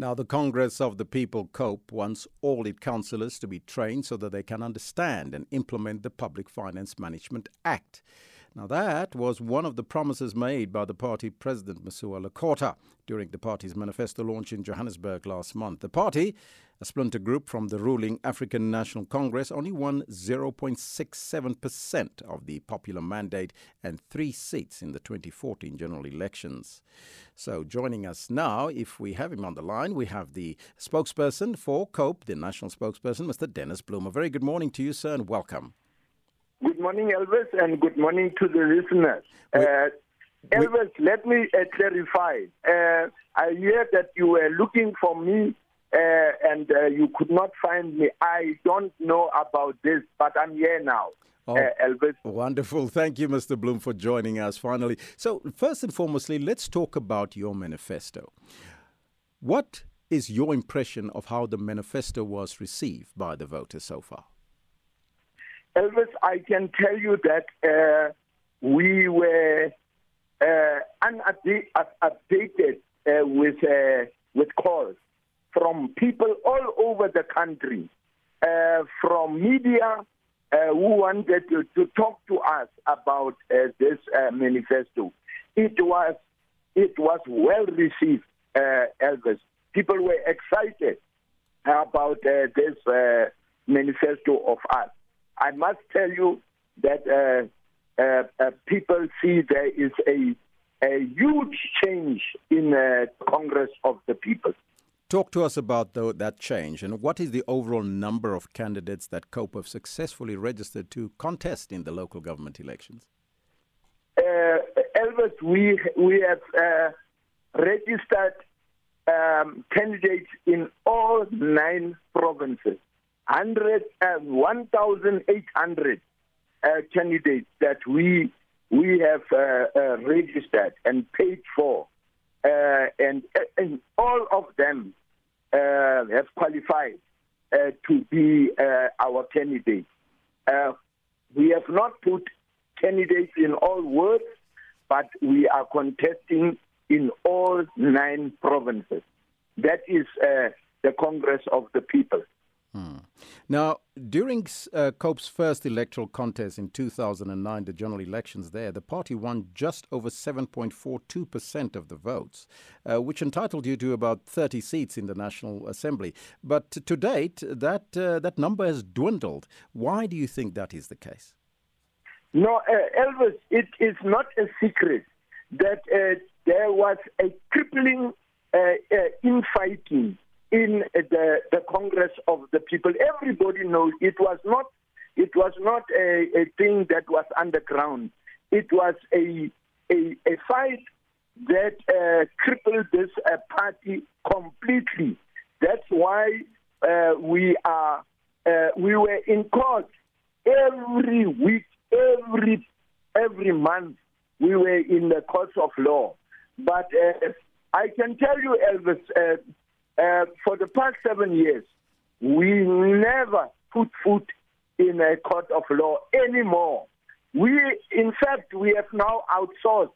Now, the Congress of the People, COPE, wants all its councillors to be trained so that they can understand and implement the Public Finance Management Act. Now, that was one of the promises made by the party president, Mosiuoa Lekota, during the party's manifesto launch in Johannesburg last month. The party, a splinter group from the ruling African National Congress, only won 0.67% of the popular mandate and three seats in the 2014 general elections. So, joining us now, if we have him on the line, we have the spokesperson for COPE, the national spokesperson, Mr. Dennis Bloem. A very good morning to you, sir, and welcome. Good morning, Elvis, and good morning to the listeners. Uh, Elvis, we, let me uh, clarify. Uh, I hear that you were looking for me uh, and uh, you could not find me. I don't know about this, but I'm here now. Oh, uh, Elvis. Wonderful. Thank you, Mr. Bloem, for joining us finally. So, first and foremostly, let's talk about your manifesto. What is your impression of how the manifesto was received by the voters so far? Elvis, I can tell you that uh, we were uh, unupdated uh, with uh, with calls from people all over the country, uh, from media uh, who wanted to, to, talk to us about this manifesto. It was it was well received, Elvis. People were excited about this manifesto of us. I must tell you that uh, uh, uh, people see there is a, a huge change in uh, Congress of the People. Talk to us about the, that change and what is the overall number of candidates that COPE have successfully registered to contest in the local government elections? Uh, Elvis, we, we have uh, registered um, candidates in all nine provinces. 100, uh, 1,800 uh, candidates that we we have uh, uh registered and paid for, uh, and, and all of them have qualified to be our candidates. we have not put candidates in all wards, but we are contesting in all nine provinces. That is the Congress of the People. Hmm. Now, during uh, COPE's first electoral contest in 2009, the general elections there, the party won just over 7.42% of the votes, uh, which entitled you to about 30 seats in the National Assembly. But to date, that, uh, that number has dwindled. Why do you think that is the case? No, uh, Elvis, it is not a secret that uh, there was a crippling uh, infighting in the, the Congress of the People. Everybody knows it was not it was not a, a thing that was underground. It was a a, a fight that uh, crippled this uh, party completely. That's why uh, we are uh, we were in court every week, every every month. We were in the courts of law. But uh, I can tell you, Elvis, uh, uh, for the past seven years, we never put foot in a court of law anymore. We, in fact, we have now outsourced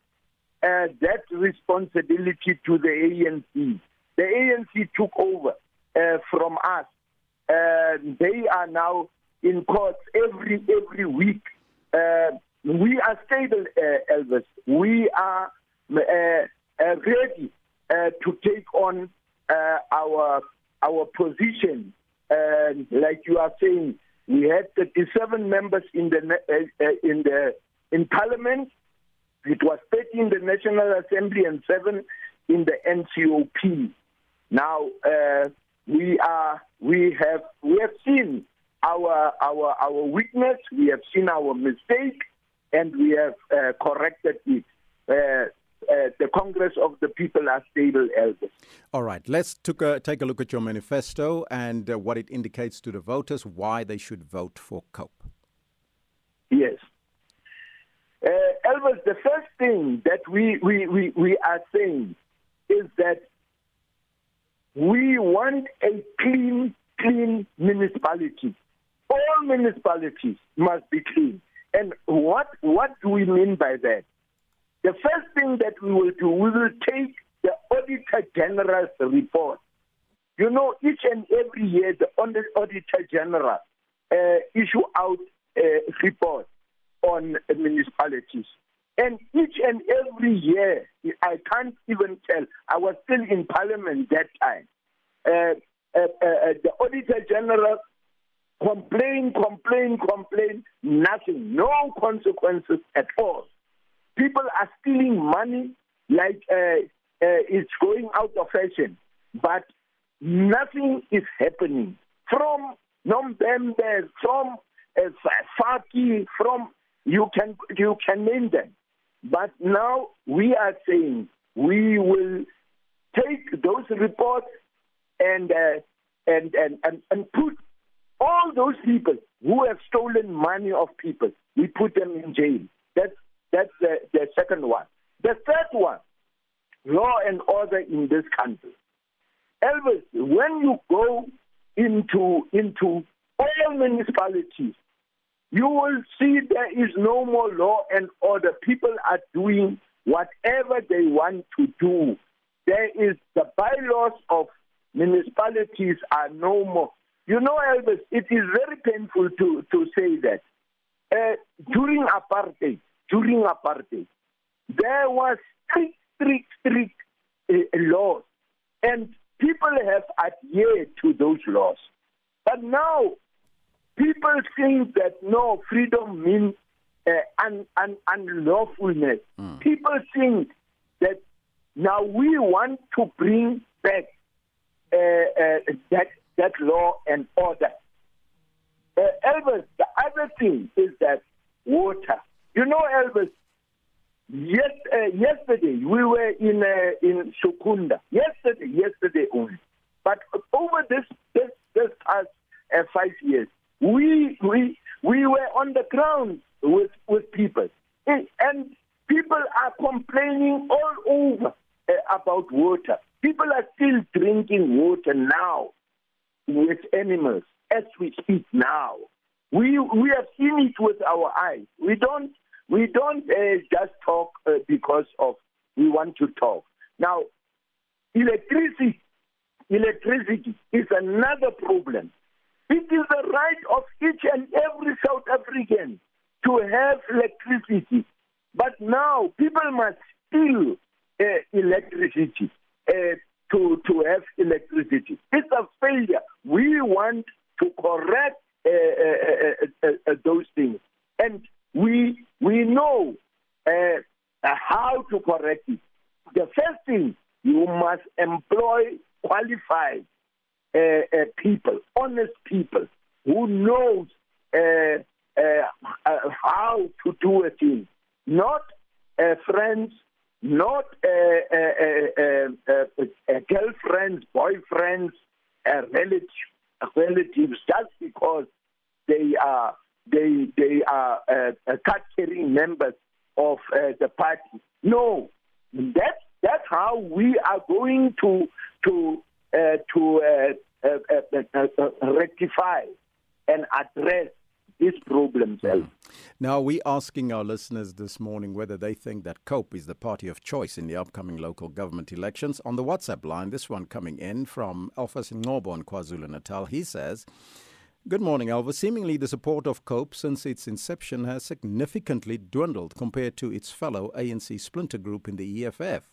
uh, that responsibility to the ANC. The ANC took over uh, from us. they are now in court every every week. Uh, we are stable, uh, Elvis. We are uh, ready to take on uh, our our position. And like you are saying, we had 37 members in the uh, uh, in the in Parliament. It was 30 in the National Assembly and seven in the NCOP. Now uh, we are we have we have seen our our our weakness. We have seen our mistake, and we have uh, corrected it. Uh, the Congress of the People are stable Elvis. All right, let's a, take a look at your manifesto and uh, what it indicates to the voters, why they should vote for COPE. Yes. Uh, Elvis, the first thing that we, we, we, we are saying is that we want a clean, clean municipality. All municipalities must be clean. And what, what do we mean by that? The first thing that we will do, we will take the Auditor General's report You know, each and every year the Auditor General uh, issue out a report on municipalities. And each and every year, I can't even tell, I was still in Parliament that time. Uh, uh, uh, uh the Auditor General complain, complain, complain, nothing, no consequences at all. People are stealing money like uh, uh, it's going out of fashion, but nothing is happening. From Nombembe, from uh, Fakie, from you can you can name them. But now we are saying we will take those reports and uh, and, and and and put all those people who have stolen money of people. We put them in jail. That's that's the, the second one. The third one, law and order in this country. Elvis, when you go into into all municipalities, you will see there is no more law and order. People are doing whatever they want to do. There is the bylaws of municipalities are no more. You know, Elvis, it is very painful to, to say that. Uh, during apartheid, during apartheid, there was strict, strict, strict uh, laws, and people have adhered to those laws. But now people think that no, freedom means uh, un, un, unlawfulness. Mm. People think that now we want to bring back uh, uh, that that law and order. Uh, Elvis, the other thing is that water. You know, Elvis. Yes, uh, yesterday we were in uh, in Secunda. Yesterday, yesterday only. But over this this this past uh, five years, we we we were on the ground with with people, and people are complaining all over uh, about water. People are still drinking water now with animals as we speak now. We we have seen it with our eyes. We don't we don't uh, just talk uh, because of we want to talk. Now, electricity electricity is another problem it is the right of each and every South African to have electricity. But now people must steal uh, electricity uh, to, to have electricity. It's a failure. We want to correct uh, uh, those things. And we, we know uh, uh, how to correct it. The first thing, you must employ qualified uh, uh, people, honest people who knows uh, uh how to do a thing, not friends, not girlfriends, boyfriends, relatives, relatives, just because they are they they are uh, card carrying members of uh, the party. No, that's that's how we are going to to uh, to uh, uh, rectify and address these problems. Mm. Now, we're asking our listeners this morning whether they think that COPE is the party of choice in the upcoming local government elections. On the WhatsApp line, this one coming in from Ngobo in KwaZulu Natal. He says, Good morning, Elvis. Seemingly, the support of COPE since its inception has significantly dwindled compared to its fellow ANC splinter group in the EFF.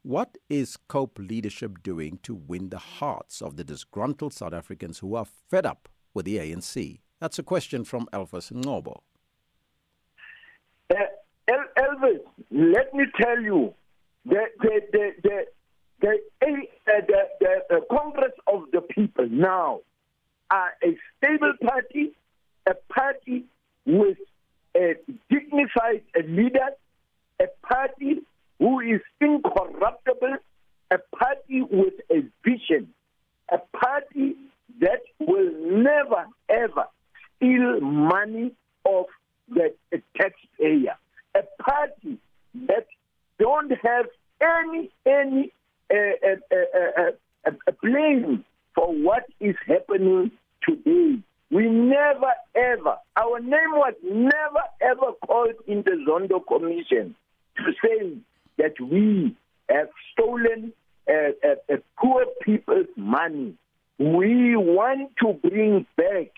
What is COPE leadership doing to win the hearts of the disgruntled South Africans who are fed up with the ANC? That's a question from Elvis Ngobo. Uh, Elvis, let me tell you, the the the the the, the, Congress of the People now are a stable party, a party with a dignified leader, a party who is incorruptible, a party with a vision, a party that will never ever steal money of the taxpayer, a party that don't have any any uh, uh, uh, blame for what is happening today. We never ever, our name was never ever called in the Zondo Commission to say that we have stolen uh, uh, uh, poor people's money. We want to bring back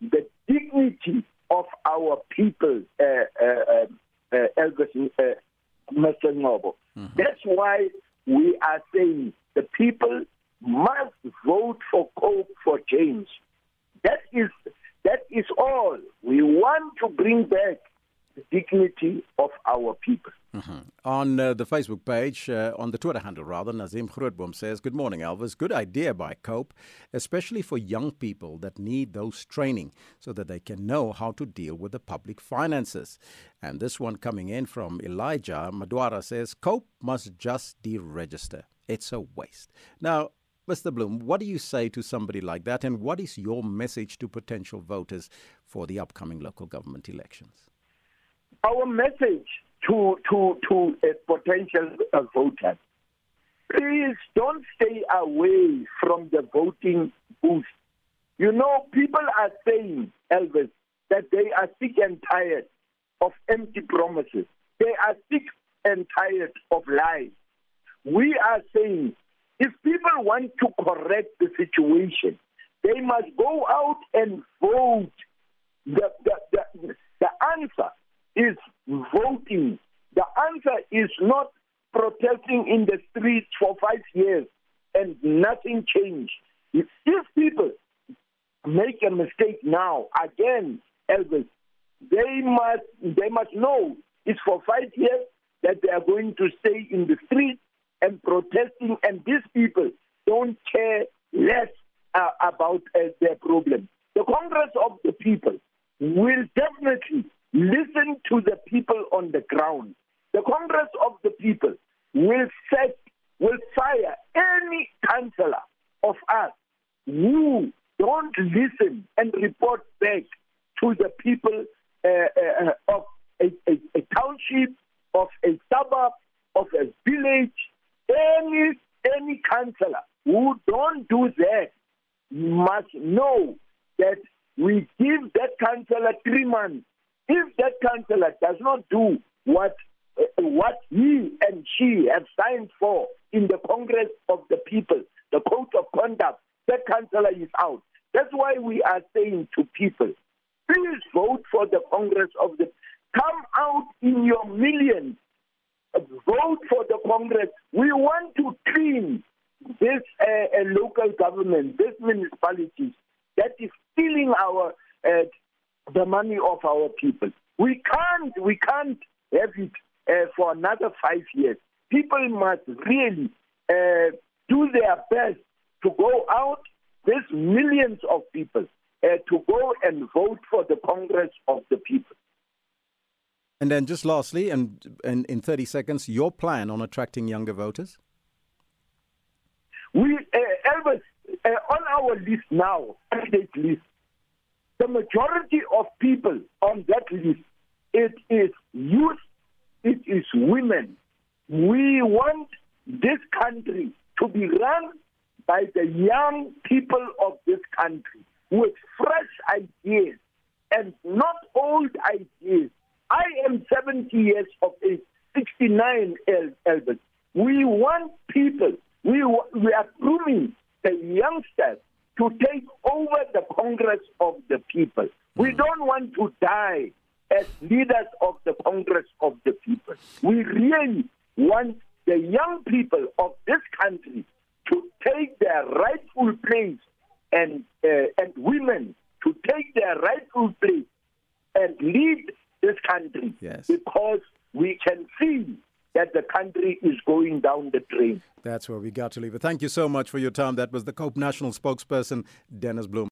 the dignity of our people, uh, uh, uh, uh uh, Mr. Noble. Mm-hmm. That's why we are saying the people must vote for Cope for change. That is that is all. We want to bring back the dignity of our people. Mm-hmm. On uh, the Facebook page, uh, on the Twitter handle rather, Nazim Grootboom says, Good morning, Elvis. Good idea by COPE, especially for young people that need those training so that they can know how to deal with the public finances. And this one coming in from Elijah Madwara says, COPE must just deregister. It's a waste. Now, Mr. Bloem, what do you say to somebody like that, and what is your message to potential voters for the upcoming local government elections? Our message to to to a potential uh, voter: please don't stay away from the voting booth. You know, people are saying, Elvis, that they are sick and tired of empty promises. They are sick and tired of lies. We are saying if people want to correct the situation, they must go out and vote. The, the, the, the answer is voting. The answer is not protesting in the streets for five years and nothing changed. If, these people make a mistake now, again, Elvis, they must they must know it's for five years that they are going to stay in the streets and protesting, and these people don't care less uh, about uh, their problem. The Congress of the People will definitely listen to the people on the ground. The Congress of the People will set, will fire any councillor of us who don't listen and report back to the people uh, uh, of a, a, a township, of a suburb, of a village, any any councillor who don't do that must know that we give that councillor three months. If that councillor does not do what uh, what he and she have signed for in the Congress of the People, the Code of Conduct, that councillor is out. That's why we are saying to people, please vote for the Congress of the. Come out in your millions vote for the Congress. We want to clean this uh, uh, local government, this municipalities that is stealing our uh, the money of our people. We can't we can't have it uh, for another five years. People must really uh, do their best to go out. There's millions of people uh, to go and vote for the Congress of the people. And then just lastly, and, in 30 seconds, your plan on attracting younger voters? We, uh, Elvis, uh, on our list now, candidate list, the majority of people on that list, it is youth, it is women. We want this country to be run by the young people of this country with fresh ideas and not old ideas I am 70 years of age, 69 Albert. We want people, we, we are grooming the youngsters to take over the Congress of the people. We hmm. don't want to die as leaders of the Congress of the people. We really want the young people of this country to take their rightful place and, uh, and women to take their rightful place and lead this country yes. because we can see that the country is going down the drain. That's where we got to leave it. Thank you so much for your time. That was the COPE National spokesperson, Dennis Bloem.